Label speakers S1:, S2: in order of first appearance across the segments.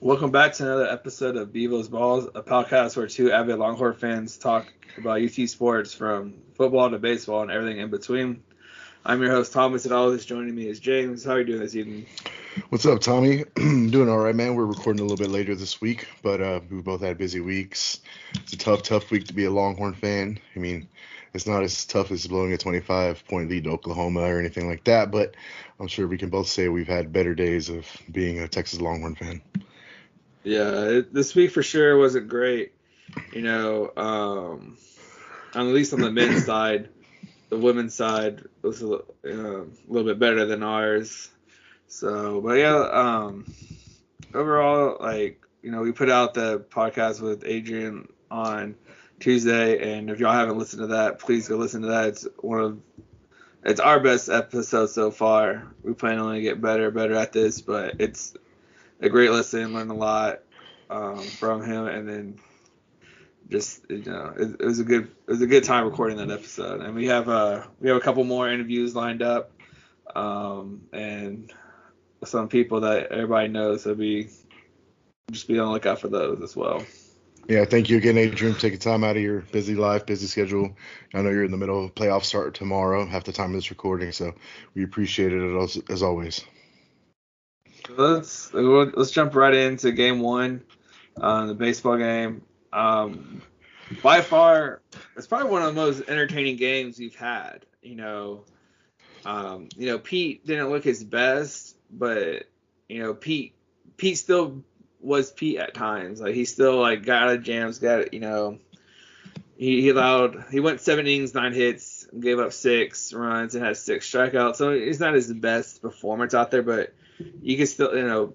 S1: Welcome back to another episode of Bevo's Balls, a podcast where two avid Longhorn fans talk about UT sports from football to baseball and everything in between. I'm your host Thomas, and always joining me is James. How are you doing this evening?
S2: What's up, Tommy? doing all right, man. We're recording a little bit later this week, but uh, we both had busy weeks. It's a tough, tough week to be a Longhorn fan. I mean, it's not as tough as blowing a 25 point lead to Oklahoma or anything like that, but I'm sure we can both say we've had better days of being a Texas Longhorn fan.
S1: Yeah, it, this week for sure wasn't great. You know, um, at least on the men's side, the women's side was a, uh, a little bit better than ours. So, but yeah, um, overall, like you know, we put out the podcast with Adrian on Tuesday, and if y'all haven't listened to that, please go listen to that. It's one of it's our best episode so far. We plan on to get better, better at this, but it's a great listen, learned a lot um, from him, and then just you know it, it, was a good it was a good time recording that episode. And we have uh we have a couple more interviews lined up, um, and some people that everybody knows. So be just be on the lookout for those as well.
S2: Yeah, thank you again, Adrian, for taking time out of your busy life, busy schedule. I know you're in the middle of playoff start tomorrow, half the time of this recording, so we appreciate it as, as always.
S1: Let's let's jump right into game one, uh, the baseball game. Um, by far, it's probably one of the most entertaining games we've had. You know, um, you know Pete didn't look his best, but you know Pete Pete still was Pete at times. Like he still like got out of jams, got you know. He, he allowed he went seven innings, nine hits, gave up six runs, and had six strikeouts. So he's not his best performance out there, but you can still, you know,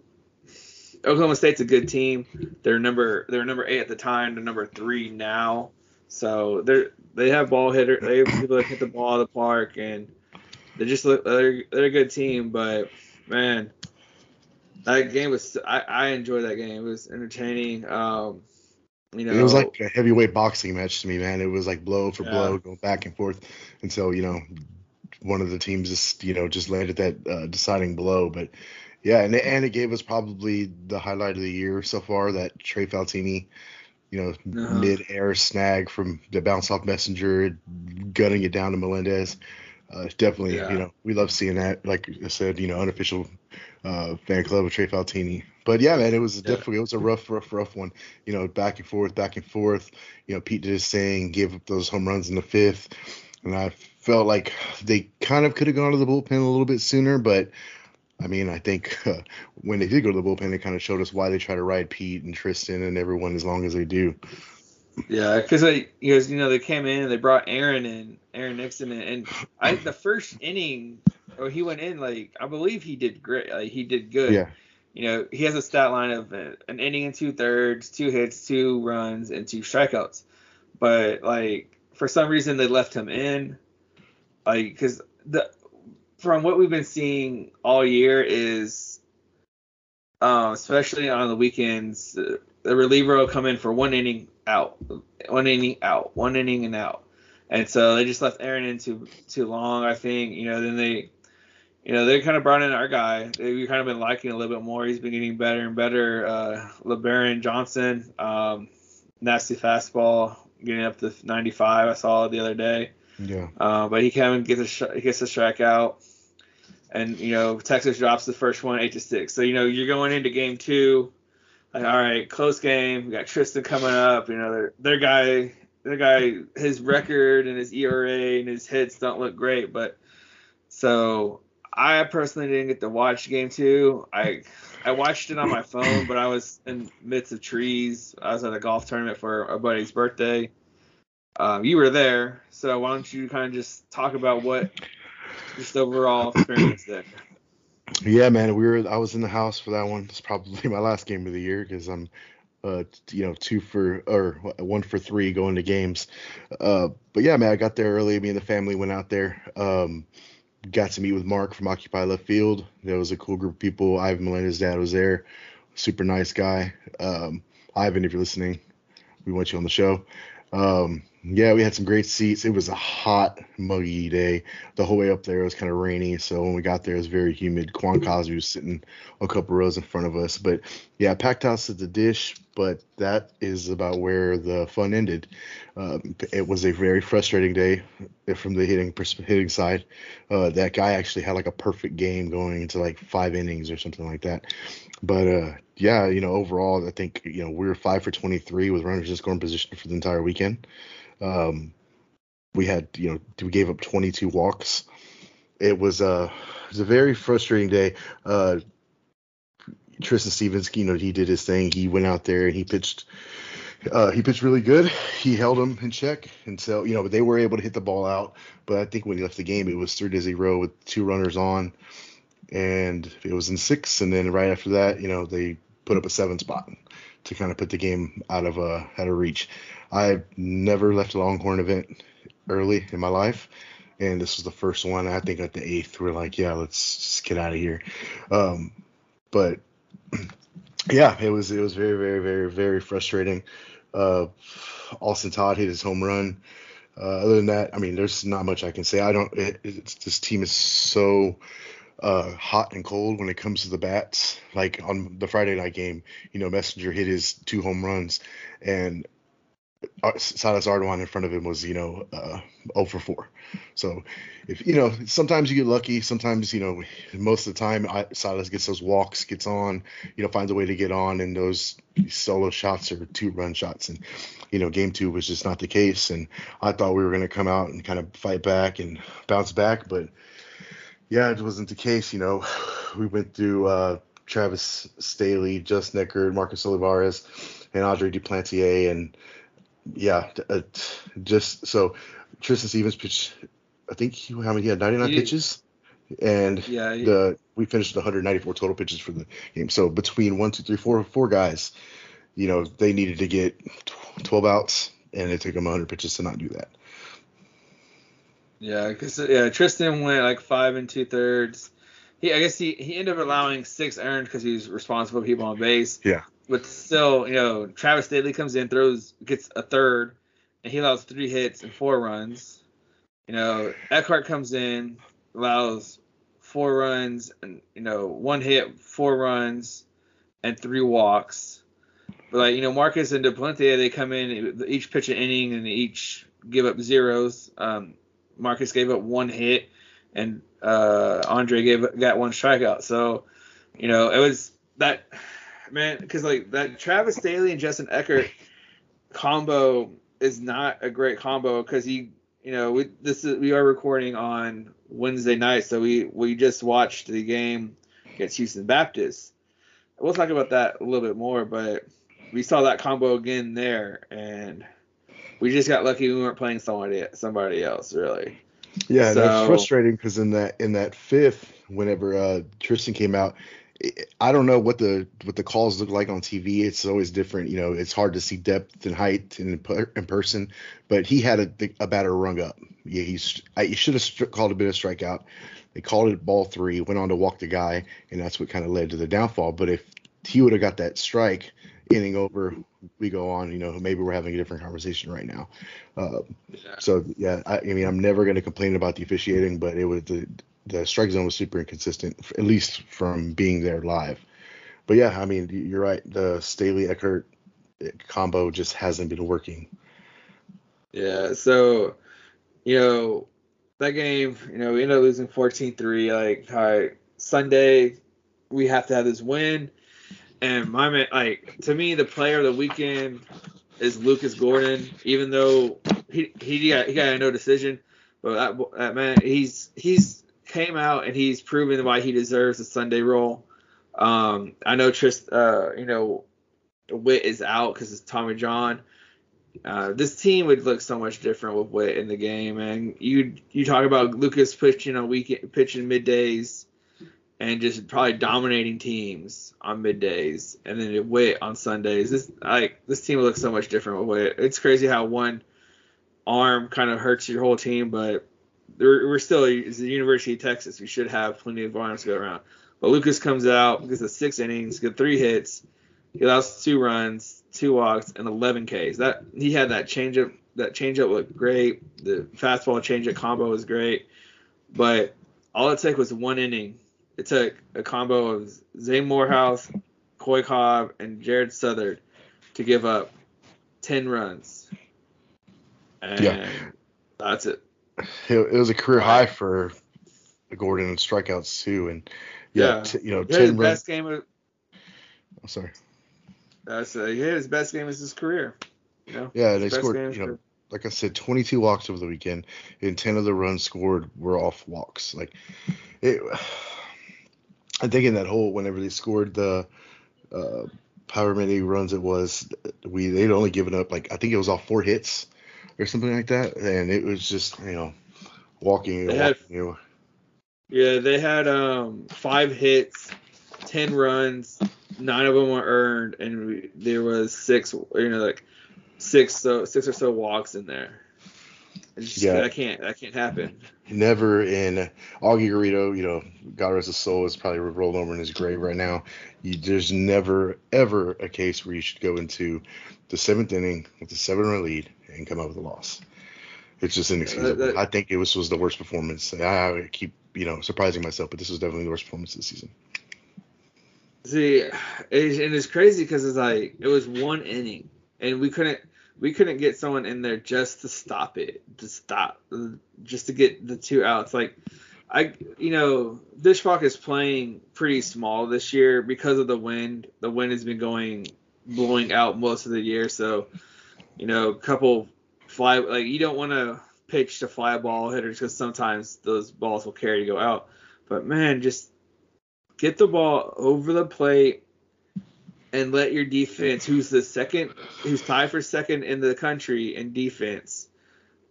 S1: Oklahoma State's a good team. They're number they're number eight at the time. They're number three now. So they're they have ball hitter. They have people that hit the ball out of the park, and they just look they're they're a good team. But man, that game was I I enjoyed that game. It was entertaining. Um, you know,
S2: it was like a heavyweight boxing match to me, man. It was like blow for yeah. blow, going back and forth until you know one of the teams just you know just landed that uh, deciding blow. But yeah, and and it gave us probably the highlight of the year so far that Trey Faltine, you know, uh-huh. mid-air snag from the bounce off Messinger, gunning it down to Melendez. Uh, definitely, yeah. you know, we love seeing that. Like I said, you know, unofficial uh, fan club of Trey Faltine. But yeah, man, it was yeah. definitely it was a rough, rough, rough one. You know, back and forth, back and forth. You know, Pete did his thing, gave up those home runs in the fifth, and I felt like they kind of could have gone to the bullpen a little bit sooner, but I mean, I think uh, when they did go to the bullpen, they kind of showed us why they try to ride Pete and Tristan and everyone as long as they do.
S1: Yeah, because they, because you know, they came in and they brought Aaron and Aaron Nixon in, and I the first inning, or he went in like I believe he did great, like he did good.
S2: Yeah.
S1: You know, he has a stat line of an inning and two thirds, two hits, two runs, and two strikeouts. But like for some reason they left him in like because the from what we've been seeing all year is um, especially on the weekends the reliever will come in for one inning out. One inning out. One inning and out. And so they just left aaron in too too long i think. You know then they you know they kind of brought in our guy. We've kind of been liking a little bit more. He's been getting better and better. Uh lebarron johnson um nasty fastball getting up to 95 i saw it the other day.
S2: Yeah.
S1: Uh, but he kind of gets a sh- gets a strikeout, and you know Texas drops the first one eight to six. So you know you're going into game two. Like, all right, close game. We got Tristan coming up. You know their their guy their guy his record and his ERA and his hits don't look great, but so I personally didn't get to watch game two. I I watched it on my phone, but I was in midst of trees. I was at a golf tournament for a buddy's birthday. Um, you were there, so why don't you kind of just talk about what just overall experience there?
S2: Yeah, man, we were. I was in the house for that one. It's probably my last game of the year because I'm, uh, you know, two for or one for three going to games. Uh, but yeah, man, I got there early. Me and the family went out there. Um, got to meet with Mark from Occupy Left Field. There was a cool group of people. Ivan Melendez's dad was there. Super nice guy. Um, Ivan, if you're listening, we want you on the show. Um, Yeah, we had some great seats. It was a hot, muggy day. The whole way up there it was kind of rainy, so when we got there, it was very humid. Quan Cosby was sitting a couple rows in front of us, but yeah, packed house at the Disch. But that is about where the fun ended. Um, it was a very frustrating day from the hitting hitting side. Uh, that guy actually had like a perfect game going into like five innings or something like that. But uh, yeah, you know, overall, I think you know we were five for 23 with runners in scoring position for the entire weekend. Um, we had, you know, we gave up 22 walks. It was a, uh, it was a very frustrating day. Tristan Stevens, you know, he did his thing. He went out there and he pitched. Uh, he pitched really good. He held him in check, and so you know they were able to hit the ball out. But I think when he left the game, it was three to zero with two runners on, and it was in six. And then right after that, you know, they put up a seven spot to kind of put the game out of uh, out of reach. I've never left a Longhorn event early in my life, and this was the first one. I think at the eighth, we're like, yeah, let's just get out of here. Um, but yeah, it was it was very very very very frustrating. Uh, Austin Todd hit his home run. Uh, other than that, I mean, there's not much I can say. I don't. It, this team is so uh, hot and cold when it comes to the bats. Like on the Friday night game, you know, Messinger hit his two home runs, and Silas Ardoin in front of him was, you know, uh, 0 for 4. So, if you know, sometimes you get lucky. Sometimes, you know, most of the time, I, Silas gets those walks, gets on, you know, finds a way to get on, and those solo shots or two run shots. And, you know, game two was just not the case. And I thought we were going to come out and kind of fight back and bounce back, but yeah, it wasn't the case. You know, we went through uh, Travis Sthele, Justin Eckert, Marcus Olivares, and Andre Duplantier, and yeah, uh, just so Tristan Stevens pitched. I think he, how many he had 99 he, pitches, and yeah, he, the we finished with 194 total pitches for the game. So between one, two, three, four, four guys, you know, they needed to get 12 outs, and it took them 100 pitches to not do that.
S1: Yeah, because yeah, Tristan went like five and two thirds. He, I guess he, he ended up allowing six earned because he's responsible for people on base.
S2: Yeah
S1: but still, you know, Travis Sthele comes in, throws, gets a third, and he allows three hits and four runs. You know, Eckert comes in, allows four runs and you know one hit, four runs, and three walks. But like you know, Marcus and Duplantier, they come in, each pitch an inning, and each give up zeros. Um, Marcus gave up one hit, and uh, Andre gave got one strikeout. So, you know, it was that man, because like that Travis Sthele and Justin Eckert combo is not a great combo because he, you know, we this is we are recording on Wednesday night, so we we just watched the game against Houston Baptist. We'll talk about that a little bit more, but we saw that combo again there, and we just got lucky we weren't playing somebody somebody else really.
S2: Yeah, so, that's frustrating because in that in that fifth, whenever uh, Tristan came out, I don't know what the what the calls look like on TV. It's always different. You know, it's hard to see depth and height in in person. But he had a, a batter rung up. Yeah, he's I, he should have called a bit of strikeout. They called it ball three. Went on to walk the guy, and that's what kind of led to the downfall. But if he would have got that strike, inning over, we go on. You know, maybe we're having a different conversation right now. Uh, yeah. So yeah, I, I, mean, I'm never going to complain about the officiating, but it was the the strike zone was super inconsistent, at least from being there live. But yeah, I mean, you're right. The Sthele Eckert eh, combo just hasn't been working.
S1: Yeah. So, you know, that game, you know, we ended up losing 14-3. Like, all right, Sunday, we have to have this win. And my man, like, to me, the player of the weekend is Lucas Gordon. Even though he he got he got a no decision, but that, that man, he's he's came out and he's proven why he deserves a Sunday role. Um, I know Trist, uh, you know, Witt is out because it's Tommy John. Uh, this team would look so much different with Witt in the game, and you you talk about Lucas pitching on weekend, pitching middays, and just probably dominating teams on middays, and then Witt on Sundays. This like this team would look so much different with Witt. It's crazy how one arm kind of hurts your whole team, but we're still it's the University of Texas. We should have plenty of arms to go around. But Lucas comes out, gets a six innings, get three hits, he allows two runs, two walks, and 11 Ks. That he had that changeup that changeup looked great. The fastball changeup combo was great, but all it took was one inning. It took a combo of Zane Morehouse, Coy Cobb, and Jared Southard to give up ten runs. And
S2: Yeah.
S1: that's it.
S2: It, it was a career high for Gordon in strikeouts too, and yeah,
S1: Yeah.
S2: t- you know, ten runs.
S1: best game of
S2: I'm sorry.
S1: that's uh, he had his best game of his career. You know,
S2: Yeah,
S1: His
S2: they scored. You know, like I said, 22 walks over the weekend, and 10 of the runs scored were off walks. Like it, I think in that hole, whenever they scored the uh, however many runs it was, we they'd only given up like I think it was off four hits or something like that, and it was just you know walking
S1: had-
S2: You
S1: Yeah, they had um five hits, ten runs, nine of them were earned, and we, there was six, you know, like six so six or so walks in there. Just,
S2: Yeah.
S1: that can't that can't happen.
S2: never in Augie Garrido, you know, God rest his soul, is probably rolled over in his grave right now. You, there's never ever a case where you should go into the seventh inning with a seven run lead and come out with a loss. It's just inexcusable.
S1: that-
S2: I think it was was the worst performance. I, I keep you know surprising myself, but this was definitely the worst performance this season.
S1: See, and it's crazy because it's like it was one inning, and we couldn't we couldn't get someone in there just to stop it, to stop, just to get the two outs. Like I, you know, Disch-Falk is playing pretty small this year because of the wind. The wind has been going blowing out most of the year, so you know, a couple fly like you don't want to pitch to fly ball hitters because sometimes those balls will carry to go out. But man, just get the ball over the plate and let your defense, who's the second, who's tied for second in the country in defense,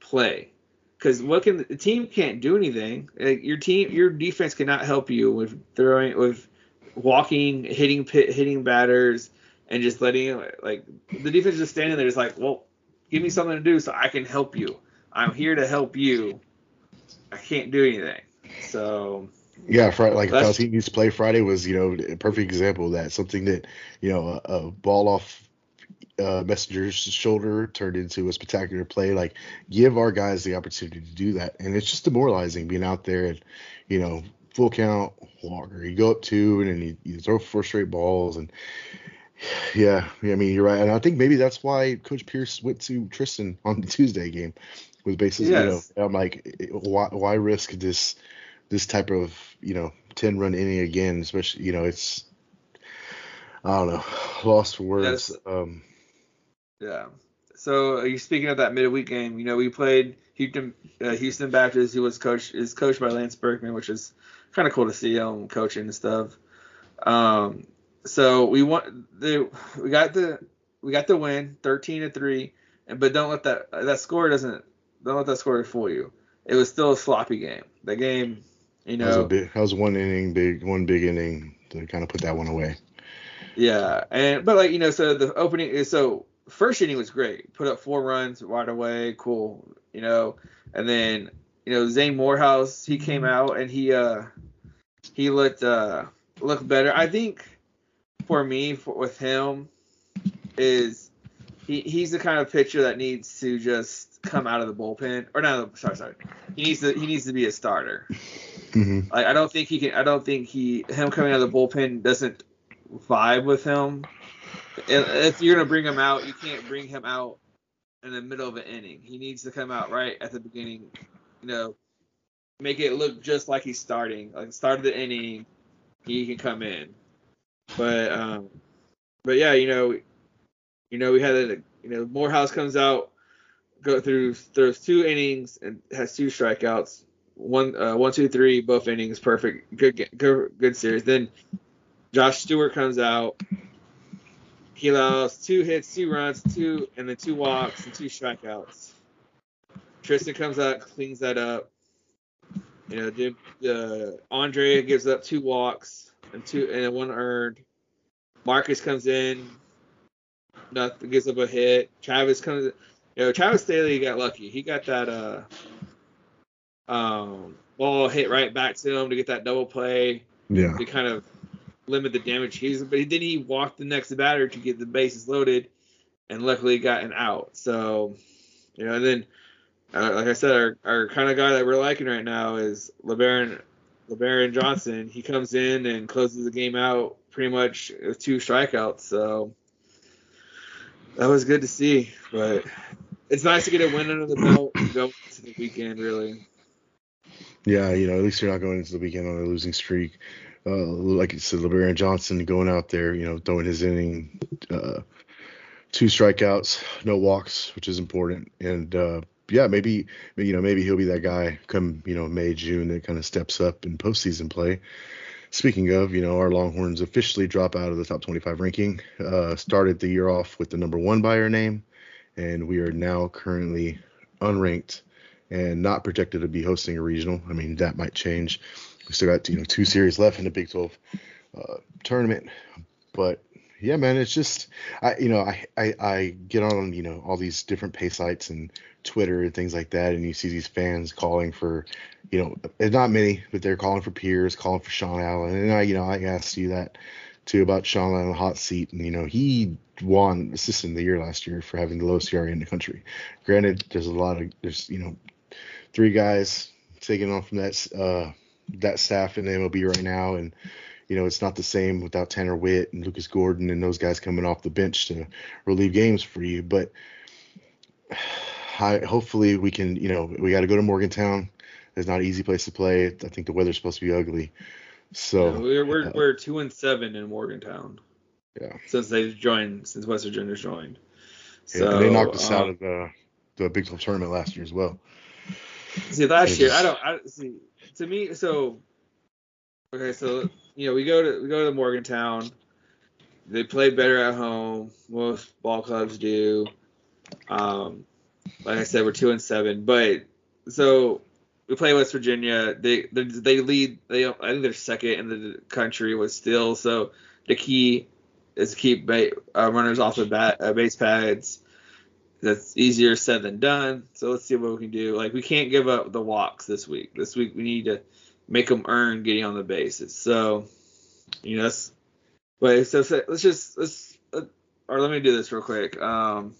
S1: play. Because what can the team can't do anything. Like your team, your defense cannot help you with throwing, with walking, hitting pit, hitting batters, and just letting like the defense just standing there, just like, well, give me something to do so I can help you. I'm here to help you. I can't do anything. So
S2: Yeah, Friday, like
S1: That's-
S2: to play Friday was, you know, a perfect example of that. Something that, you know, a, a ball off uh, Messinger's shoulder turned into a spectacular play. Like, give our guys the opportunity to do that, and it's just demoralizing being out there and, you know, full count Walker. You go up two and then you, you throw four straight balls and. Yeah, I mean you're right, and I think maybe that's why Coach Pierce went to Tristan on the Tuesday game, with bases.
S1: Yes.
S2: You know, I'm like, why why risk this this type of you know 10 run inning again especially you know it's i don't know lost for words
S1: Yes.
S2: um
S1: Yeah. So are you speaking of that midweek game? You know, we played Houston uh, Houston Baptist, who was coached is coached by Lance Berkman, which is kind of cool to see him coaching and stuff. Um, so we want the we got the we got the win, thirteen to three, and but don't let that that score doesn't don't let that score fool you. It was still a sloppy game. The game, you
S2: that was
S1: know,
S2: big that was one inning big one big inning to kind of put that one away
S1: Yeah, and but like you know, so the opening is so first inning was great. Put up four runs right away, cool. You know, and then you know Zane Morehouse he came out and he uh he looked uh looked better. I think for me for, with him is he he's the kind of pitcher that needs to just come out of the bullpen or not sorry sorry he needs to he needs to be a starter.
S2: Hmm
S1: Like I don't think he can. I don't think he him coming out of the bullpen doesn't vibe with him. If you're gonna bring him out, you can't bring him out in the middle of an inning. He needs to come out right at the beginning. You know, make it look just like he's starting. Like start of the inning, he can come in. But um, but yeah, you know, you know we had a you know Morehouse comes out, go through throws two innings and has two strikeouts one uh, one two three both innings perfect good good good series. Then Josh Stewart comes out. He allows two hits two runs two and then two walks and two strikeouts. Tristan comes out cleans that up. You know did uh, Andre gives up two walks and two and one earned. Marcus comes in nothing gives up a hit. Travis comes you know Travis Sthele got lucky. He got that uh um, ball hit right back to him to get that double play
S2: yeah
S1: to kind of limit the damage he's but then he walked the next batter to get the bases loaded and luckily got an out so You know, and then uh, like I said, our, our kind of guy that we're liking right now is Lebarron Lebarron Johnson. He comes in and closes the game out pretty much with two strikeouts. So that was good to see. But it's nice to get a win under the belt and go into the weekend, really.
S2: Yeah, you know, at least you're not going into the weekend on a losing streak. Uh, like you said, Lebarron Johnson going out there, you know, throwing his inning, uh, two strikeouts, no walks, which is important, and uh, yeah, maybe you know maybe he'll be that guy come you know May June that kind of steps up in postseason play. Speaking of, you know, our Longhorns officially drop out of the top 25 ranking. Uh, started the year off with the number one buyer name, and we are now currently unranked and not projected to be hosting a regional. I mean, that might change. We still got you know two series left in the Big 12 uh, tournament, but yeah, man, it's just I you know I, I I get on you know all these different pay sites and Twitter and things like that, and you see these fans calling for you know not many, but they're calling for Pierce, calling for Sean Allen, and I you know I asked you that too about Sean Allen hot seat, and you know he won assistant of the year last year for having the lowest ERA in the country. Granted, there's a lot of there's you know three guys taking on from that uh that staff in the MLB right now, and you know, it's not the same without Tanner Witt and Lucas Gordon and those guys coming off the bench to relieve games for you. But I, hopefully we can, you know, we got to go to Morgantown. It's not an easy place to play. I think the weather's supposed to be ugly. So
S1: yeah, we're we're, uh, we're two and seven in Morgantown.
S2: Yeah.
S1: Since they joined, since West Virginia's joined. So
S2: yeah, they knocked us um, out of the the Big 12 tournament last year as well.
S1: See, last year I don't. I see. To me, so okay, so you know, we go to we go to Morgantown. They play better at home. Most ball clubs do. Um, like I said, we're two and seven. But so we play West Virginia. They they, they lead. They I think they're second in the country with still. So the key is to keep ba- uh, runners off the bat, uh, base pads. That's easier said than done. So let's see what we can do. Like we can't give up the walks this week. This week we need to make them earn getting on the bases. So, you know, that's, but so, so let's just let's uh, or let me do this real quick. Um,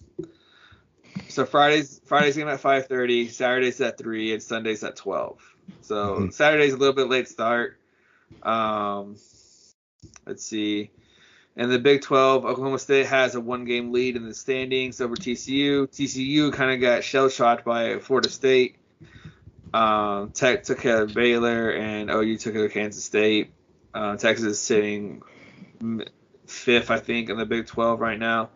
S1: so Fridays Fridays game at 5:30, Saturdays at three, and Sundays at 12. So mm-hmm. Saturday's a little bit late start. Um, let's see. In the Big 12, Oklahoma State has a one game lead in the standings over TCU. TCU kind of got shell shocked by Florida State. Um, Tech took care of Baylor, and OU took care of Kansas State. Uh, Texas is sitting fifth, I think, in the Big 12 right now.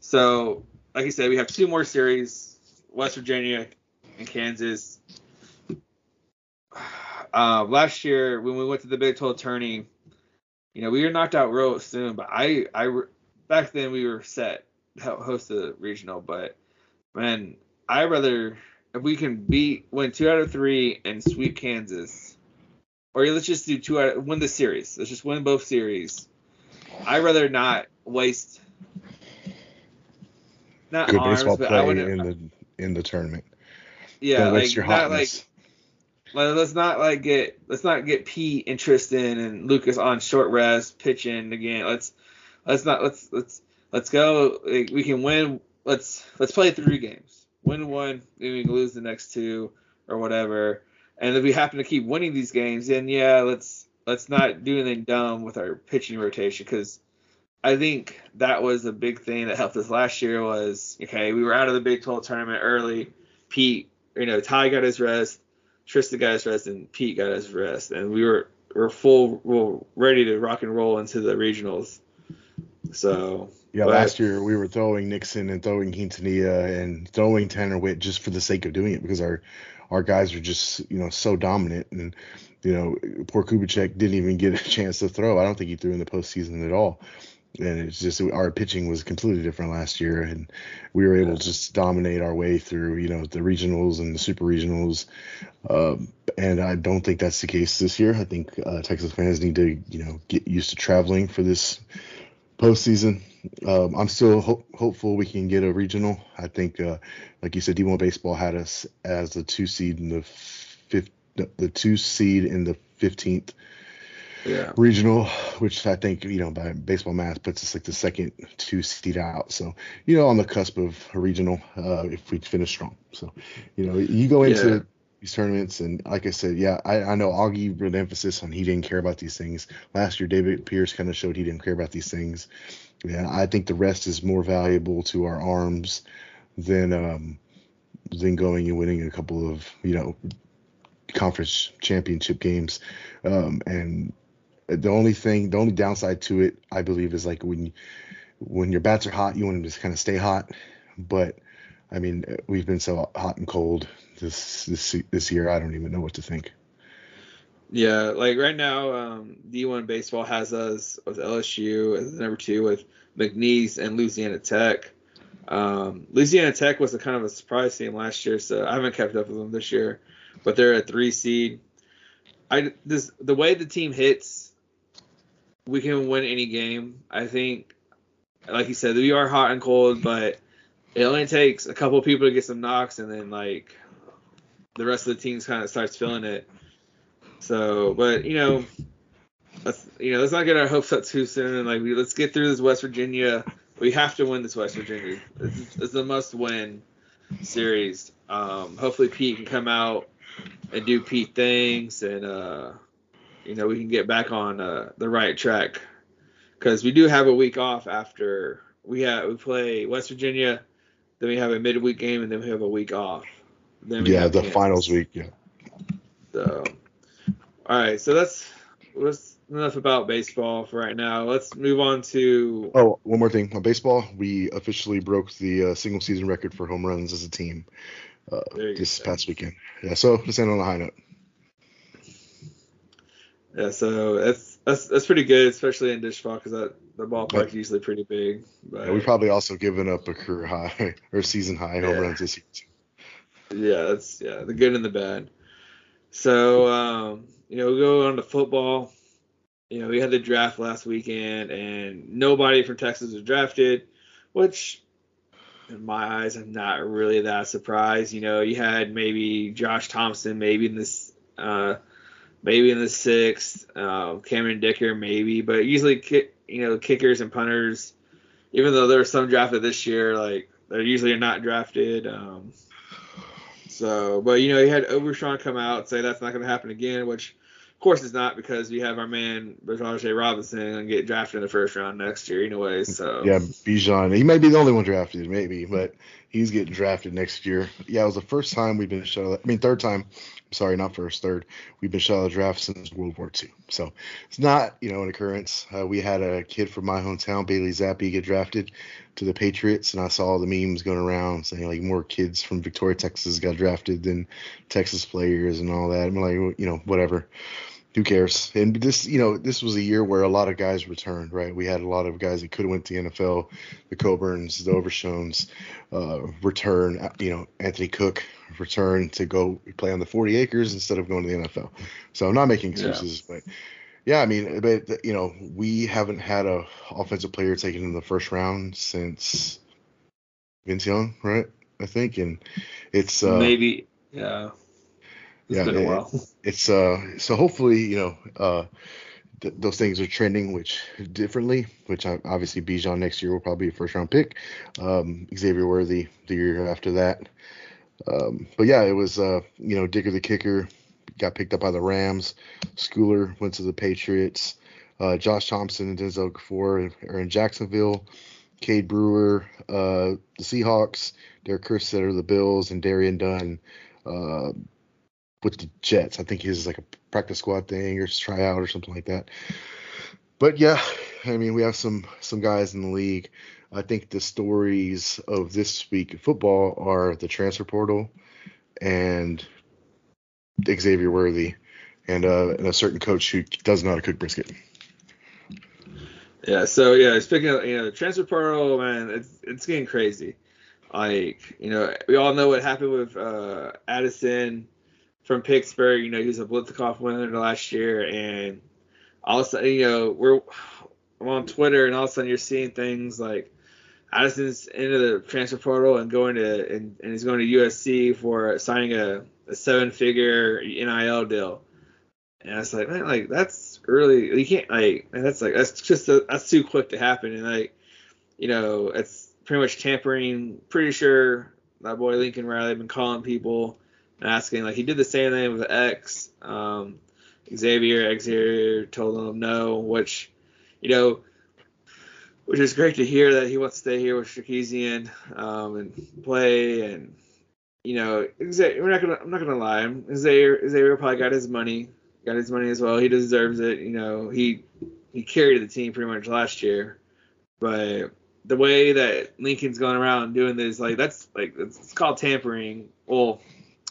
S1: So, like I said, we have two more series: West Virginia and Kansas. Uh, last year, when we went to the Big 12 tourney, you know, we were knocked out real soon. But I, I back then we were set to host the regional. But man, I rather if we can beat win two out of three and sweep Kansas, or let's just do two out of, win the series. Let's just win both series. I'd rather not waste
S2: not good arms, baseball play in the in the tournament.
S1: Yeah, like not like let's not like get let's not get Pete and Tristan and Lucas on short rest pitching again. Let's let's not let's let's let's go. Like, we can win. Let's let's play three games win one, then we lose the next two or whatever. And if we happen to keep winning these games, then yeah, let's let's not do anything dumb with our pitching rotation because I think that was a big thing that helped us last year was okay, we were out of the Big 12 tournament early. Pete, you know, Ty got his rest, Tristan got his rest, and Pete got his rest, and we were we're full, we're ready to rock and roll into the regionals. So
S2: yeah, last year we were throwing Nixon and throwing Quintanilla and throwing Tanner Witt just for the sake of doing it because our our guys are just you know so dominant and you know poor Kubichek didn't even get a chance to throw. I don't think he threw in the postseason at all. And it's just our pitching was completely different last year, and we were able to just dominate our way through, you know, the regionals and the super regionals. Um, and I don't think that's the case this year. I think uh, Texas fans need to, you know, get used to traveling for this postseason. Um, I'm still ho- hopeful we can get a regional. I think, uh, like you said, D1 baseball had us as the two seed in the fifth, the two seed in the 15th
S1: Yeah.
S2: regional, which I think you know by baseball math puts us like the second two seed out. So you know on the cusp of a regional uh, if we finish strong. So you know you go into
S1: Yeah.
S2: these tournaments and like I said, yeah, I, I know Augie put emphasis on he didn't care about these things. Last year David Pierce kind of showed he didn't care about these things. Yeah, I think the rest is more valuable to our arms than um than going and winning a couple of you know conference championship games. Um, and the only thing, the only downside to it, I believe, is like when when your bats are hot, you want them to just kind of stay hot. But I mean, we've been so hot and cold this this this year. I don't even know what to think.
S1: Yeah, like right now, um, D1 baseball has us with LSU as number two with McNeese and Louisiana Tech. Um, Louisiana Tech was a kind of a surprise team last year, so I haven't kept up with them this year, but they're a three seed. I this the way the team hits, we can win any game. I think, like you said, we are hot and cold, but it only takes a couple people to get some knocks, and then like the rest of the teams kind of starts feeling it. So, but you know, let's you know let's not get our hopes up too soon. And like, we, let's get through this West Virginia. We have to win this West Virginia. It's, it's a must-win series. Um, hopefully, Pete can come out and do Pete things, and uh, you know we can get back on uh, the right track because we do have a week off after we have we play West Virginia, then we have a midweek game, and then we have a week off. Then we
S2: Yeah, the
S1: Kansas.
S2: finals week. Yeah.
S1: So, all right, so that's that's enough about baseball for right now. Let's move on to
S2: Oh, one more thing on baseball, we officially broke the uh, single season record for home runs as a team uh, this
S1: go.
S2: past weekend. Yeah, so let's end on a high note.
S1: Yeah. So that's that's that's pretty good, especially in Disch-Falk because that the ballpark's usually pretty big. But
S2: Yeah, we've probably also given up a career high or season high home
S1: Yeah.
S2: runs this year. too.
S1: yeah, that's yeah, the good and the bad. So um, you know, we go on to football. You know, we had the draft last weekend, and nobody from Texas was drafted, which in my eyes, I'm not really that surprised. You know, you had maybe Josh Thompson, maybe in this, uh, maybe in the sixth, uh, Cameron Dicker, maybe, but usually, you know, kickers and punters, even though there were some drafted this year, like they're usually not drafted. Um, so, but you know, you had Overshown come out and say that's not going to happen again, which of course it's not because you have our man Bertrand Robinson and get drafted in the first round next year anyway. So
S2: Yeah, Bijan. He may be the only one drafted, maybe, but he's getting drafted next year. Yeah, it was the first time we've been shut. I mean, third time. Sorry, not first, third. We've been shut out of draft since World War II. So it's not, you know, an occurrence. Uh, we had a kid from my hometown, Bailey Zappe, get drafted to the Patriots, and I saw the memes going around saying like more kids from Victoria, Texas, got drafted than Texas players and all that. I'm like, you know, whatever who cares? And this, you know, this was a year where a lot of guys returned, right? We had a lot of guys that could have went to the NFL, the Coburns, the Overshowns, uh, return. uh, You know, Anthony Cook return to go play on the 40 acres instead of going to the NFL. So I'm not making
S1: Yeah.
S2: excuses, but yeah, I mean, but you know, we haven't had a offensive player taken in the first round since Vince Young, right? I think, and it's uh,
S1: maybe yeah. It's
S2: Yeah,
S1: been a
S2: it- it's uh so hopefully you know uh th- those things are trending which differently which I, obviously Bijan next year will probably be a first round pick. Um Xavier Worthy the year after that. Um but yeah it was uh you know Dicker the kicker got picked up by the Rams. Schooler went to the Patriots. Uh Josh Thompson and Denzel Okafor are in Jacksonville. Cade Brewer uh the Seahawks. Derek Kerstetter the Bills. And Darian Dunn uh with the Jets. I think his like a practice squad thing or tryout or something like that. But yeah, I mean we have some some guys in the league. I think the stories of this week in football are the transfer portal and Xavier Worthy and, uh, and a certain coach who does to cook brisket.
S1: Yeah, so yeah, speaking of you know transfer portal, man, it's it's getting crazy. Like you know, we all know what happened with uh, Addison from Pittsburgh. You know, he was a Biletnikoff winner last year, and all of a sudden, you know, we're I'm on Twitter, and all of a sudden you're seeing things like Addison's into the transfer portal and going to and, and he's going to USC for signing a, a seven figure NIL deal. And I was like, man, like that's really you can't like and that's like that's just a, that's too quick to happen and like you know it's pretty much tampering. Pretty sure that boy Lincoln Riley been calling people asking like he did the same thing with X. Um, Xavier Xavier told him no, which you know, which is great to hear that he wants to stay here with Sarkisian um, and play and you know, Xavier, we're not gonna I'm not gonna lie, Xavier Xavier probably got his money, got his money as well. He deserves it. You know, he he carried the team pretty much last year, but the way that Lincoln's going around doing this, like that's like it's called tampering. Well,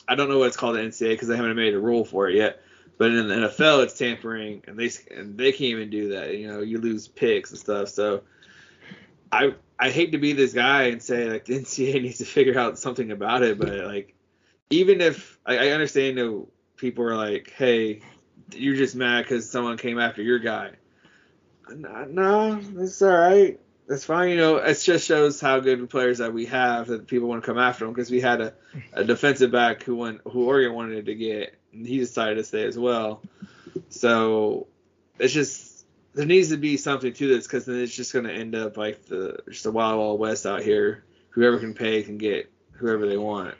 S1: I don't know what it's called in NCAA because they haven't made a rule for it yet. But in the NFL, it's tampering, and they and they can't even do that. You know, you lose picks and stuff. So I I hate to be this guy and say like the NCAA needs to figure out something about it, but like even if I, I understand know, people are like, hey, you're just mad because someone came after your guy. No, it's all right that's fine. You know, it just shows how good players that we have that people want to come after them because we had a, a defensive back who went who Oregon wanted to get, and he decided to stay as well. So it's just there needs to be something to this because then it's just going to end up like the just a wild wild west out here. Whoever can pay can get whoever they want.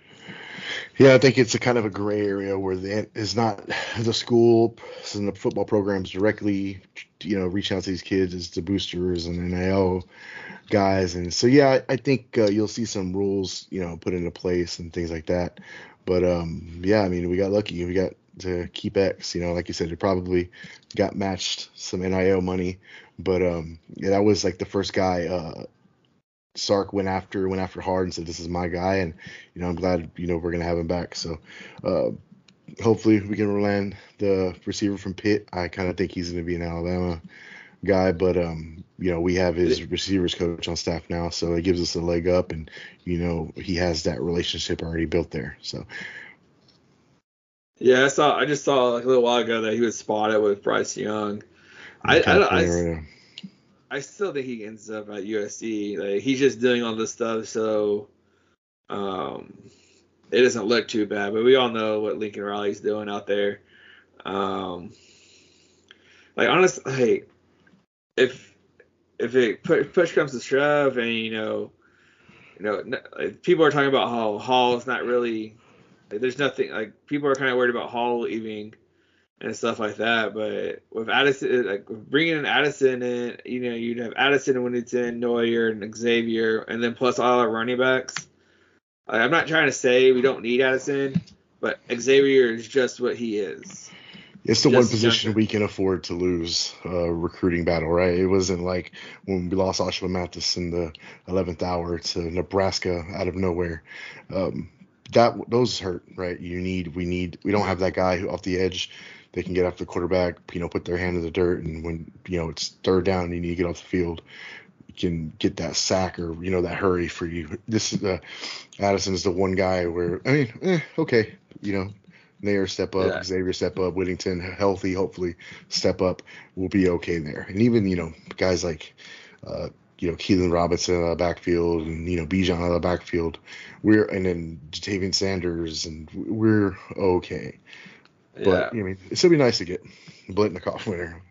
S2: Yeah, I think it's a kind of a gray area where the is not the school and the football programs directly, you know, reach out to these kids as the boosters and NIL guys, and so yeah, I, I think uh, you'll see some rules, you know, put into place and things like that. But um, yeah, I mean, we got lucky. We got to keep X. You know, like you said, it probably got matched some NIL money, but um, yeah, that was like the first guy uh, Sark went after went after hard and said this is my guy and you know I'm glad you know we're gonna have him back so uh, hopefully we can land the receiver from Pitt. I kind of think he's gonna be an Alabama guy but um you know we have his receivers coach on staff now so it gives us a leg up and you know he has that relationship already built there so.
S1: Yeah I saw I just saw like a little while ago that he was spotted with Bryce Young. I, I, I, I still think he ends up at USC. Like he's just doing all this stuff, so um, it doesn't look too bad. But we all know what Lincoln Riley's doing out there. Um, like honestly, hey, if if it push comes to shove, and you know, you know, people are talking about how Hall is not really. Like, there's nothing like people are kind of worried about Hall leaving and stuff like that. But with Addison, like bringing in Addison in, you know, you'd have Addison, Whittington, Neyor, and Xavier, and then plus all our running backs. I'm not trying to say we don't need Addison, but Xavier is just what he is.
S2: It's the just one position we can afford to lose uh, recruiting battle, right? It wasn't like when we lost Ochaun Mathis in the 11th hour to Nebraska out of nowhere. Um, that those hurt, right? You need, we need, we don't have that guy who off the edge they can get off the quarterback, you know, put their hand in the dirt, and when you know it's third down, and you need to get off the field, can get that sack or you know that hurry for you. This is uh, Addison is the one guy where I mean, eh, okay, you know, Neyor step up, yeah. Xavier step up, Whittington healthy, hopefully step up, we'll be okay there. And even you know guys like. Uh, you know, Keilan Robinson out of the backfield and, you know, Bijan out of the backfield. We're, and then Ja'Tavion Sanders, and we're okay. But yeah. I mean, it'd still be nice to get Biletnikoff winner.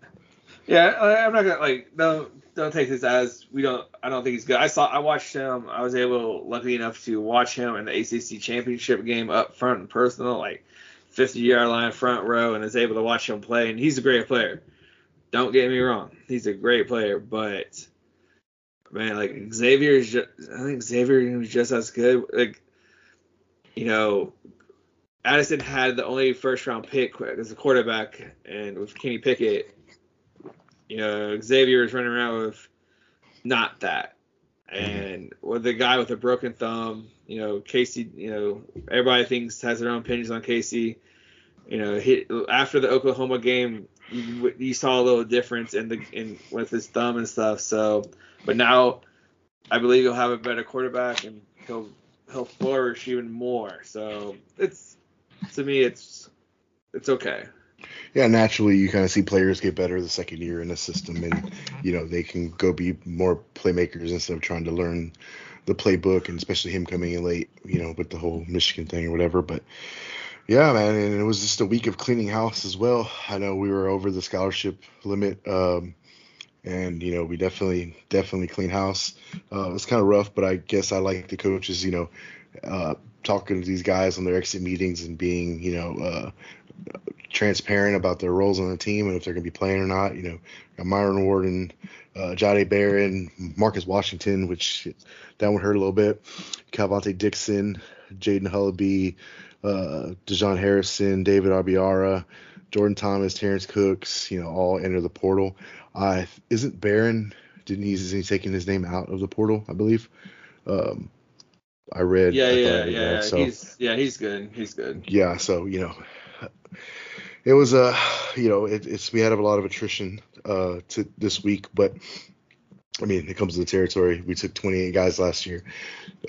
S1: Yeah, I'm not gonna like don't don't take this as we don't. I don't think he's good. I saw I watched him. I was able, lucky enough, to watch him in the ACC championship game up front and personal, like 50 yard line front row, and is able to watch him play. And he's a great player. Don't get me wrong, he's a great player, but man, like Xavier is just, I think Xavier is just as good. Like, you know, Addison had the only first round pick as a quarterback, and with Kenny Pickett, you know, Xavier is running around with not that. And with the guy with a broken thumb, you know, Casey, you know, everybody thinks has their own opinions on Casey. You know, he, after the Oklahoma game, you, you, saw a little difference in the in with his thumb and stuff. So, but now I believe he'll have a better quarterback and he'll he'll flourish even more. So it's to me, it's it's okay.
S2: Yeah, naturally, you kind of see players get better the second year in a system, and you know they can go be more playmakers instead of trying to learn the playbook, and especially him coming in late, you know, with the whole Michigan thing or whatever. But Yeah, man, and it was just a week of cleaning house as well. I know we were over the scholarship limit, um, and you know we definitely definitely clean house. Uh, it was kind of rough, but I guess I like the coaches, you know, uh, talking to these guys on their exit meetings and being, you know, uh, transparent about their roles on the team and if they're going to be playing or not. You know, got Myron Warden, uh, Jahdae Barron, Marcus Washington, which that one hurt a little bit. Calvonte Dixon, Jaden Hullaby, uh, Dejon Harrison, David Abiara, Jordan Thomas, Terrence Cooks, you know, all enter the portal. Uh, isn't Barron? Didn't he? Is he taking his name out of the portal? I believe. Um, I read.
S1: Yeah,
S2: I
S1: yeah, yeah. So, he's yeah, he's good. He's good.
S2: Yeah, so you know, it was a, uh, you know, it, it's we had a lot of attrition uh to this week, but I mean, it comes to the territory. We took 28 guys last year.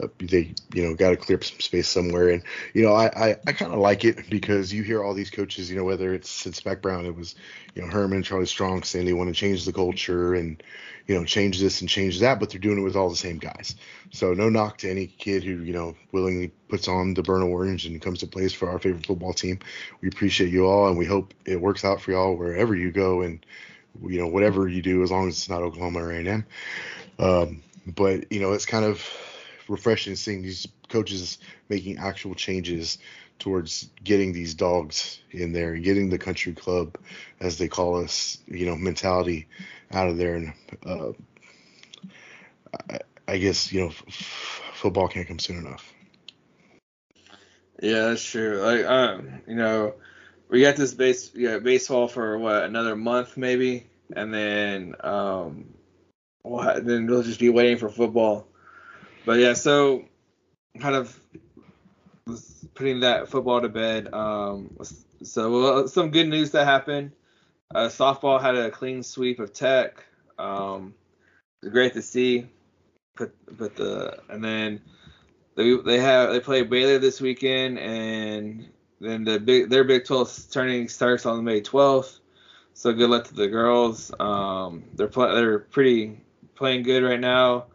S2: Uh, they, you know, got to clear up some space somewhere. And, you know, I, I, I kind of like it because you hear all these coaches, you know, whether it's since Mack Brown, it was, you know, Herman, Charlie Strong saying they want to change the culture and, you know, change this and change that, but they're doing it with all the same guys. So no knock to any kid who, you know, willingly puts on the burn orange and comes to place for our favorite football team. We appreciate you all and we hope it works out for y'all wherever you go. And, you know whatever you do as long as it's not Oklahoma or A&M. Um, but you know it's kind of refreshing seeing these coaches making actual changes towards getting these dogs in there, and getting the country club, as they call us, you know, mentality out of there. And uh, I, I, guess you know, f- football can't come soon enough.
S1: Yeah, that's true. Like, um, you know, we got this base yeah baseball for what another month maybe, and then um, what then we'll just be waiting for football. But yeah, so kind of putting that football to bed. Um, so some good news that happened. Uh, softball had a clean sweep of Tech. Um, it's great to see. Put put the and then they they have they play Baylor this weekend and then the big their Big 12 turning starts on May 12th. So good luck to the girls. Um, they're play, they're pretty playing good right now.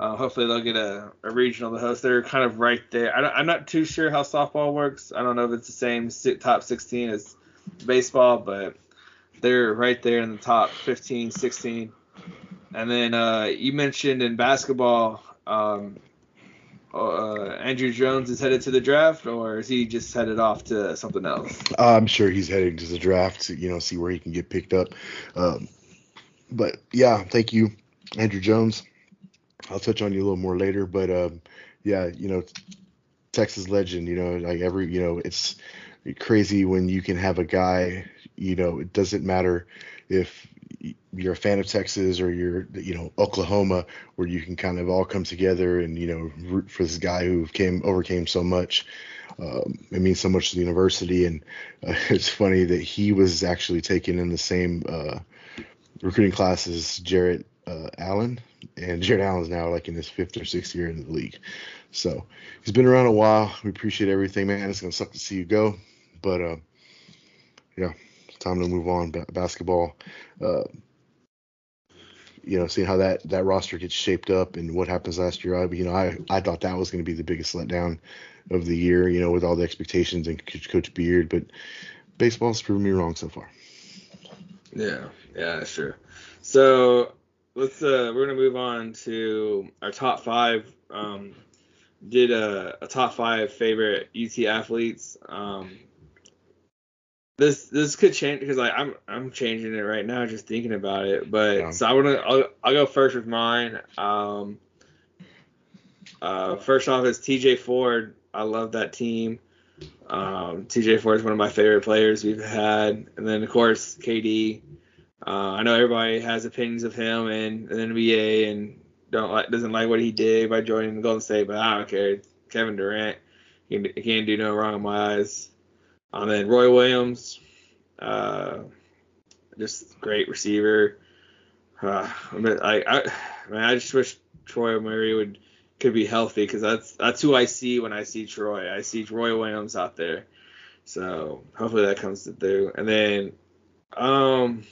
S1: Uh, hopefully they'll get a, a, regional to host. They're kind of right there. I am not too sure how softball works. I don't know if it's the same top 16 as baseball, but they're right there in the top 15, 16. And then uh, you mentioned in basketball, um, uh, Andrew Jones is headed to the draft, or is he just headed off to something else?
S2: I'm sure he's heading to the draft to you know see where he can get picked up. Um, but yeah, thank you, Andrew Jones. I'll touch on you a little more later, but um, yeah, you know, Texas legend. You know, like every you know, it's crazy when you can have a guy. You know, it doesn't matter if you're a fan of Texas or you're you know Oklahoma, where you can kind of all come together and you know root for this guy who came overcame so much. Um, it means so much to the university, and uh, it's funny that he was actually taken in the same uh, recruiting class as Jarrett uh, Allen, and Jarrett Allen's now like in his fifth or sixth year in the league. So he's been around a while. We appreciate everything, man. It's gonna suck to see you go, but uh, yeah, time to move on. Ba- basketball. Uh, you know, seeing how that that roster gets shaped up and what happens last year, I you know I I thought that was going to be the biggest letdown of the year, you know, with all the expectations and Coach Beard, but baseball's proven me wrong so far.
S1: Yeah, yeah, sure. So let's uh we're gonna move on to our top five. Um, did a, a top five favorite UT athletes. Um, this this could change because like I'm I'm changing it right now just thinking about it. But yeah. so I wanna I'll, I'll go first with mine. Um, uh, first off is TJ Ford. I love that team. Um, TJ Ford is one of my favorite players we've had, and then of course KD. Uh, I know everybody has opinions of him and, and NBA and don't like doesn't like what he did by joining the Golden State, but I don't care. Kevin Durant, he, he can't do no wrong in my eyes. And then Roy Williams, uh, just great receiver. Uh, I, mean, I, I, I, mean, I just wish Troy Murray would could be healthy because that's that's who I see when I see Troy. I see Roy Williams out there. So hopefully that comes to through. And then um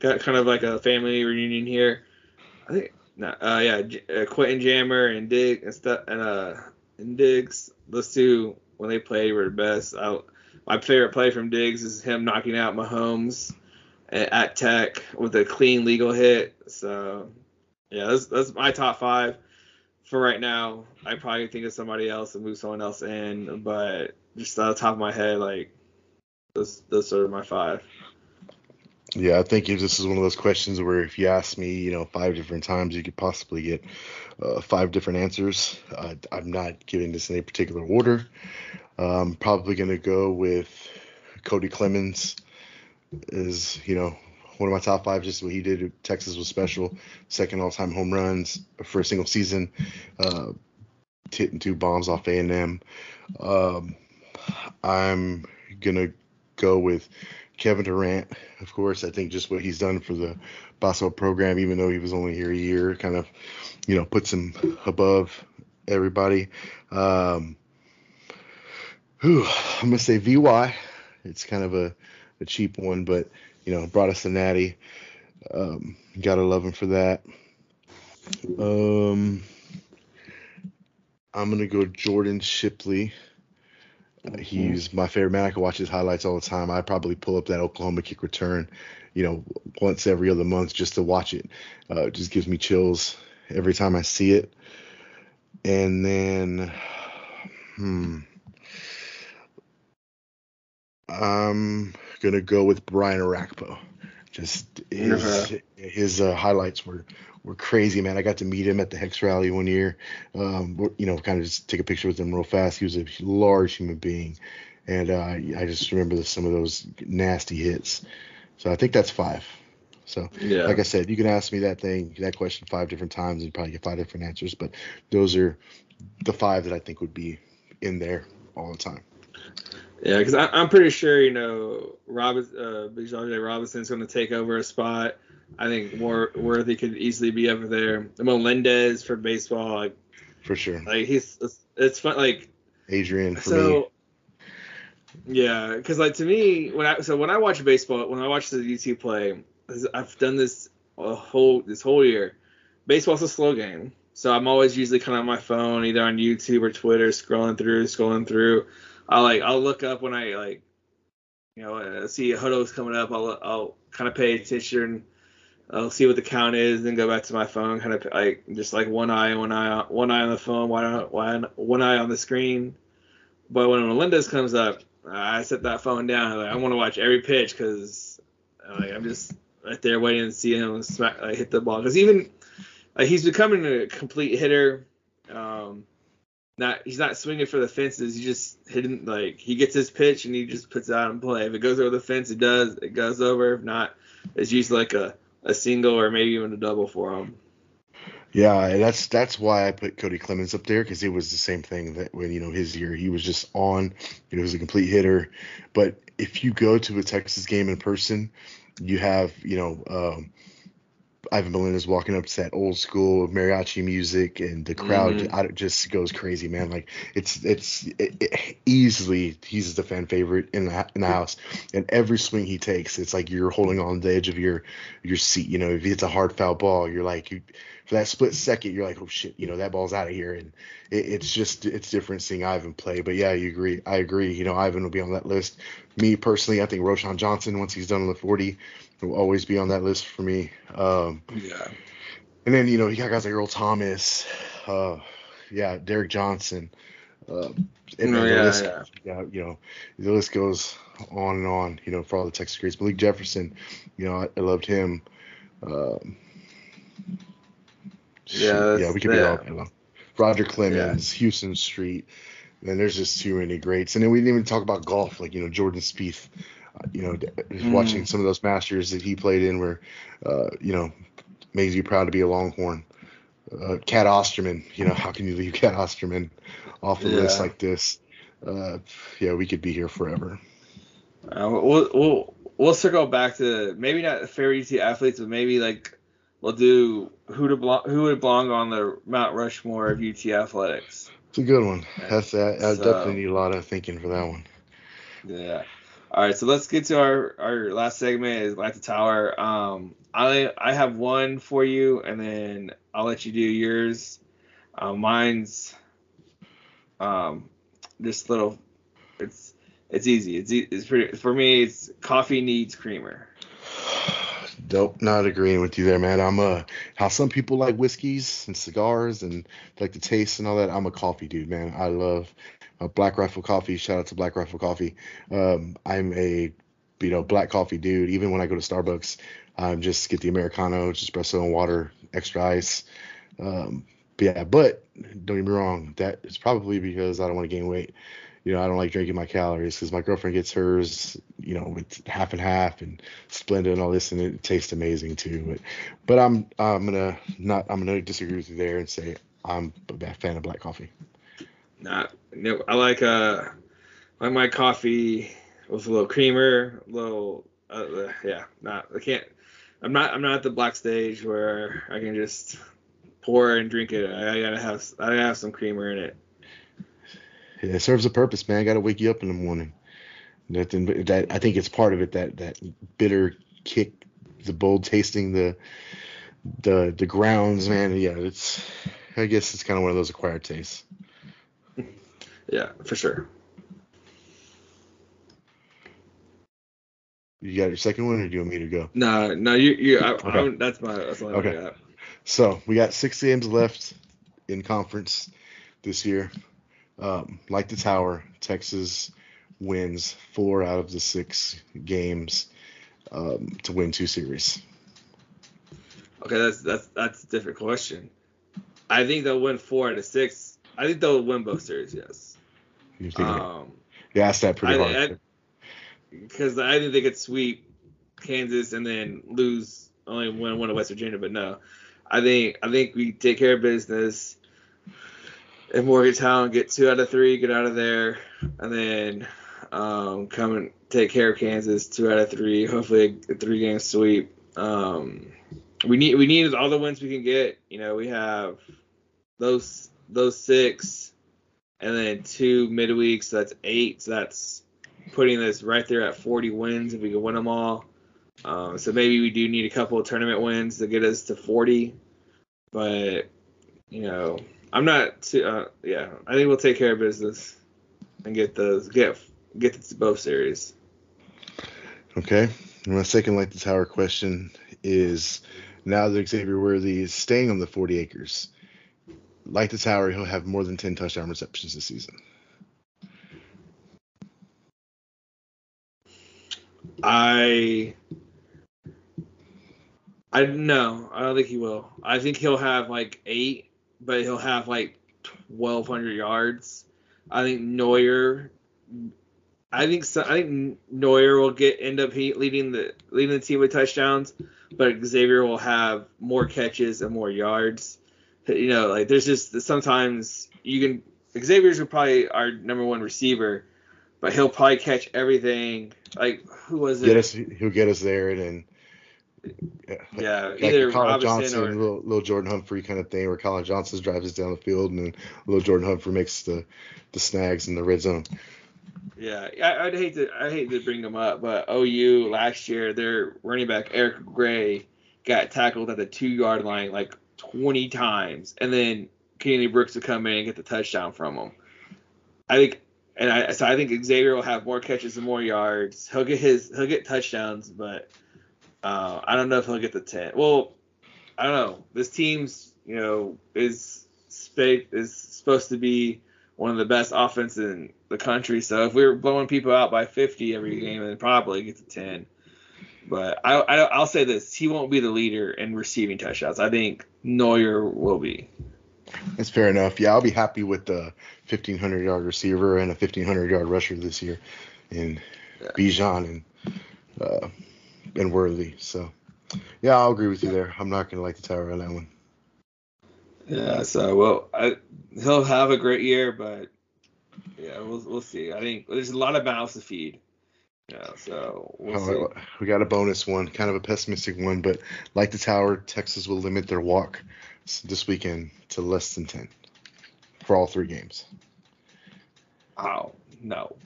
S1: got kind of like a family reunion here. I think uh yeah, uh, Quentin Jammer and Dig and stuff and uh and Diggs. Those two when they played were the best. I, my favorite play from Diggs is him knocking out Mahomes at, Tech with a clean legal hit. So yeah, that's that's my top five for right now. I probably think of somebody else and move someone else in, but just off the top of my head, like those those are my five.
S2: Yeah, I think if this is one of those questions where if you ask me, you know, five different times, you could possibly get uh, five different answers. Uh, I'm not giving this in a particular order. I'm probably going to go with Cody Clemens is, you know, one of my top five. Just what he did Texas was special. Second all-time home runs for a single season. Uh, hitting two bombs off A&M. Um, I'm gonna go with Kevin Durant, of course. I think just what he's done for the basketball program, even though he was only here a year, kind of, you know, puts him above everybody. Um, whew, I'm gonna say VY. It's kind of a, a cheap one, but you know, brought us the natty. Um, gotta love him for that. Um, I'm gonna go Jordan Shipley. Uh, he's my favorite man. I can watch his highlights all the time. I probably pull up that Oklahoma kick return, you know, once every other month just to watch it. Uh, it just gives me chills every time I see it. And then, hmm, I'm gonna go with Brian Orakpo. Just his uh-huh. his uh, highlights were were crazy, man. I got to meet him at the Hex Rally one year. Um, you know, kind of just take a picture with him real fast. He was a large human being, and uh, I just remember some of those nasty hits. So I think that's five. So, yeah. like I said, you can ask me that thing, that question five different times, and probably get five different answers. But those are the five that I think would be in there all the time.
S1: Yeah, because I'm pretty sure you know Robin, uh, Bijan Robinson's going to take over a spot. I think more Worthy could easily be over there. Melendez for baseball, like
S2: for sure.
S1: Like he's it's fun. Like
S2: Adrian for
S1: so, me. Yeah, because like to me, when I so when I watch baseball, when I watch the UT play, I've done this a whole this whole year. Baseball's a slow game, so I'm always usually kind of on my phone, either on YouTube or Twitter, scrolling through, scrolling through. I'll like I'll look up when I like you know uh, see Huddle's coming up. I'll I'll kind of pay attention. I'll see what the count is, then go back to my phone, kind of like just like one eye, one eye, one eye on the phone, one one one eye on the screen. But when Melendez comes up, I set that phone down. Like, I want to watch every pitch because like, I'm just right there waiting to see him smack, like, hit the ball. Because even like he's becoming a complete hitter. Not he's not swinging for the fences. He just hitting like he gets his pitch and he just puts it out and play. If it goes over the fence, it does. It goes over. If not, it's usually like a, a single or maybe even a double for him.
S2: Yeah, that's that's why I put Cody Clemens up there because it was the same thing that when you know his year he was just on. He was a complete hitter. But if you go to a Texas game in person, you have you know um, Ivan Melendez walking up to that old school mariachi music, and the crowd mm-hmm. just goes crazy, man. Like it's it's it, it, easily he's the fan favorite in the in the house, and every swing he takes, it's like you're holding on the edge of your your seat. You know, if it's a hard foul ball, you're like you, for that split second, you're like, oh shit, you know that ball's out of here, and it, it's just it's different seeing Ivan play. But yeah, you agree, I agree. You know, Ivan will be on that list. Me personally, I think Roschon Johnson once he's done on the 40 will always be on that list for me. Um,
S1: yeah.
S2: And then you know you got guys like Earl Thomas, uh, yeah, Derrick Johnson, uh, and oh, yeah, list, yeah. yeah, you know the list goes on and on. You know for all the Texas greats, Malik Jefferson, you know I, I loved him. Um,
S1: yeah,
S2: yeah, we could be all you know, Roger Clemens, yeah. Huston Street. And there's just too many greats. And then we didn't even talk about golf, like you know Jordan Spieth you know, mm. watching some of those Masters that he played in where, uh, you know, makes you proud to be a Longhorn. Uh, Cat Osterman, you know, how can you leave Cat Osterman off a yeah. list like this? Uh, yeah, we could be here forever.
S1: Uh, we'll, we'll we'll circle back to maybe not favorite UT athletes, but maybe like we'll do who to belong, who would belong on the Mount Rushmore of UT athletics.
S2: It's a good one. That's that. I so, definitely need a lot of thinking for that one.
S1: Yeah. All right, so let's get to our our last segment is like the tower. Um, I I have one for you, and then I'll let you do yours. Uh, mine's um just little It's it's easy. It's it's pretty for me. It's coffee needs creamer.
S2: Dope. Not agreeing with you there, man. I'm a how some people like whiskeys and cigars and like the taste and all that. I'm a coffee dude, man. I love uh, Black Rifle Coffee. Shout out to Black Rifle Coffee. Um, I'm a you know black coffee dude. Even when I go to Starbucks, I um, just get the americano, just espresso and water, extra ice. Um, but yeah, but don't get me wrong. That is probably because I don't want to gain weight you know, I don't like drinking my calories because my girlfriend gets hers, you know, with half and half and Splenda and all this, and it tastes amazing too. But, but I'm I'm gonna not I'm gonna disagree with you there and say I'm a fan of black coffee.
S1: Not, no, I like uh, like my coffee with a little creamer, a little, uh, yeah, not I can't. I'm not I'm not at the black stage where I can just pour and drink it. I, I gotta have I gotta have some creamer in it
S2: it serves a purpose, man. Got to wake you up in the morning. That, that I think it's part of it. That that bitter kick, the bold tasting, the the the grounds, man. Yeah, it's. I guess it's kind of one of those acquired tastes.
S1: Yeah, for sure.
S2: You got your second one, or do you want me to go?
S1: No, no, you, you. I, okay. I, that's my. That's my.
S2: Okay. So we got six games left in conference this year. Um, like the tower, Texas wins four out of the six games um, to win two series.
S1: Okay, that's that's that's a different question. I think they'll win four out of six. I think they'll win both series. Yes.
S2: You think? Um, you asked that pretty I, hard.
S1: Because I, I, think they could sweep Kansas and then lose only one one of West Virginia, but no. I think I think we take care of business in Morgantown, get two out of three, get out of there, and then um, come and take care of Kansas, two out of three, hopefully a three game sweep. Um, we need we need all the wins we can get. You know, we have those those six, and then two midweeks, so that's eight. So that's putting this right there at 40 wins if we can win them all. Um, so maybe we do need a couple of tournament wins to get us to 40, but you know I'm not too. Uh, yeah, I think we'll take care of business and get those get get to both series.
S2: Okay. my second like the tower question is now that Xavier Worthy is staying on the 40 acres, like the tower, he'll have more than 10 touchdown receptions this season.
S1: I I no, I don't think he will. I think he'll have like eight but he'll have like 1,200 yards. I think Neyor. I think so, I think Neyor will get end up leading the leading the team with touchdowns, but Xavier will have more catches and more yards. You know, like there's just sometimes you can Xavier's probably our number one receiver, but he'll probably catch everything. Like who was it?
S2: Get us, he'll get us there, and then
S1: yeah, yeah like either
S2: Colin
S1: Robinson
S2: Johnson, or little, little, Jordan Humphrey kind of thing, where Colin Johnson drives us down the field, and then little Jordan Humphrey makes the the snags in the red zone.
S1: Yeah, I, would hate to I hate to bring them up, but OU last year their running back Eric Gray got tackled at the two yard line like 20 times, and then Kennedy Brooks would come in and get the touchdown from him. I think, and I so I think Xavier will have more catches and more yards. He'll get his he'll get touchdowns, but uh, I don't know if he'll get the ten. Well, I don't know. This team's you know is is supposed to be one of the best offense in the country. So if we are blowing people out by 50 every game, then probably get to 10. But I, I will say this: he won't be the leader in receiving touchdowns. I think Neyor will be.
S2: That's fair enough. Yeah, I'll be happy with the 1500 yard receiver and a 1500 yard rusher this year in yeah. Bijan and uh, and worthy. So yeah, I'll agree with you there. I'm not gonna like the tower on that one.
S1: Yeah, so well, I, he'll have a great year, but yeah, we'll we'll see. I think there's a lot of mouths to feed. Yeah, so we'll
S2: we got a bonus one, kind of a pessimistic one, but like the tower, Texas will limit their walk this weekend to less than ten for all three games.
S1: Oh no,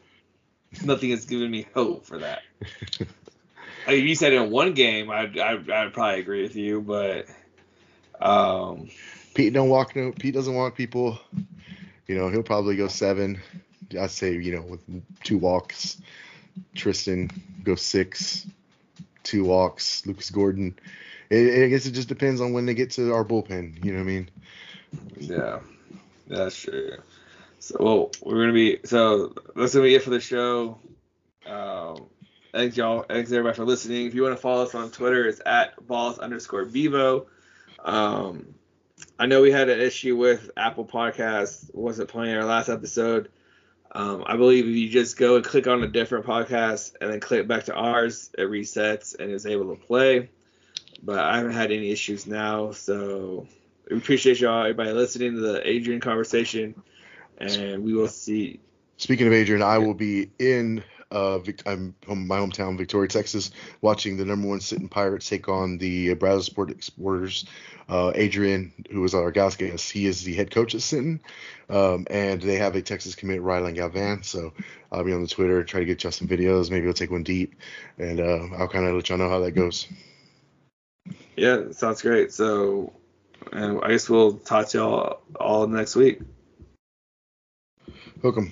S1: nothing has given me hope for that. I mean, you said in one game, I'd, I'd, I'd probably agree with you, but um,
S2: Pete don't walk no Pete doesn't walk people. You know, he'll probably go seven, I'd say you know with two walks, Tristan go six, two walks, Lucas Gordon. It, I guess it just depends on when they get to our bullpen. You know what I mean?
S1: Yeah, that's true. So well, we're gonna be so that's gonna be it for the show. Um, thanks y'all, thanks everybody for listening. If you want to follow us on Twitter, it's at balls underscore vivo. Um, I know we had an issue with Apple Podcasts wasn't playing our last episode. Um, I believe if you just go and click on a different podcast and then click back to ours, it resets and is able to play. But I haven't had any issues now, so we appreciate y'all everybody listening to the Adrian conversation, and we will see.
S2: Speaking of Adrian, I will be in uh, I'm from my hometown, Victoria, Texas, watching the number one sitting Pirates take on the Brazosport Exporters. Uh, Adrian, who was our guest, he is the head coach at Sinton, um, and they have a Texas commit, Rylan Galvan. So I'll be on the Twitter, try to get y'all some videos. Maybe I'll take one deep, and uh, I'll kind of let y'all know how that goes.
S1: Yeah, sounds great. So, and I guess we'll talk to y'all all next week.
S2: Welcome.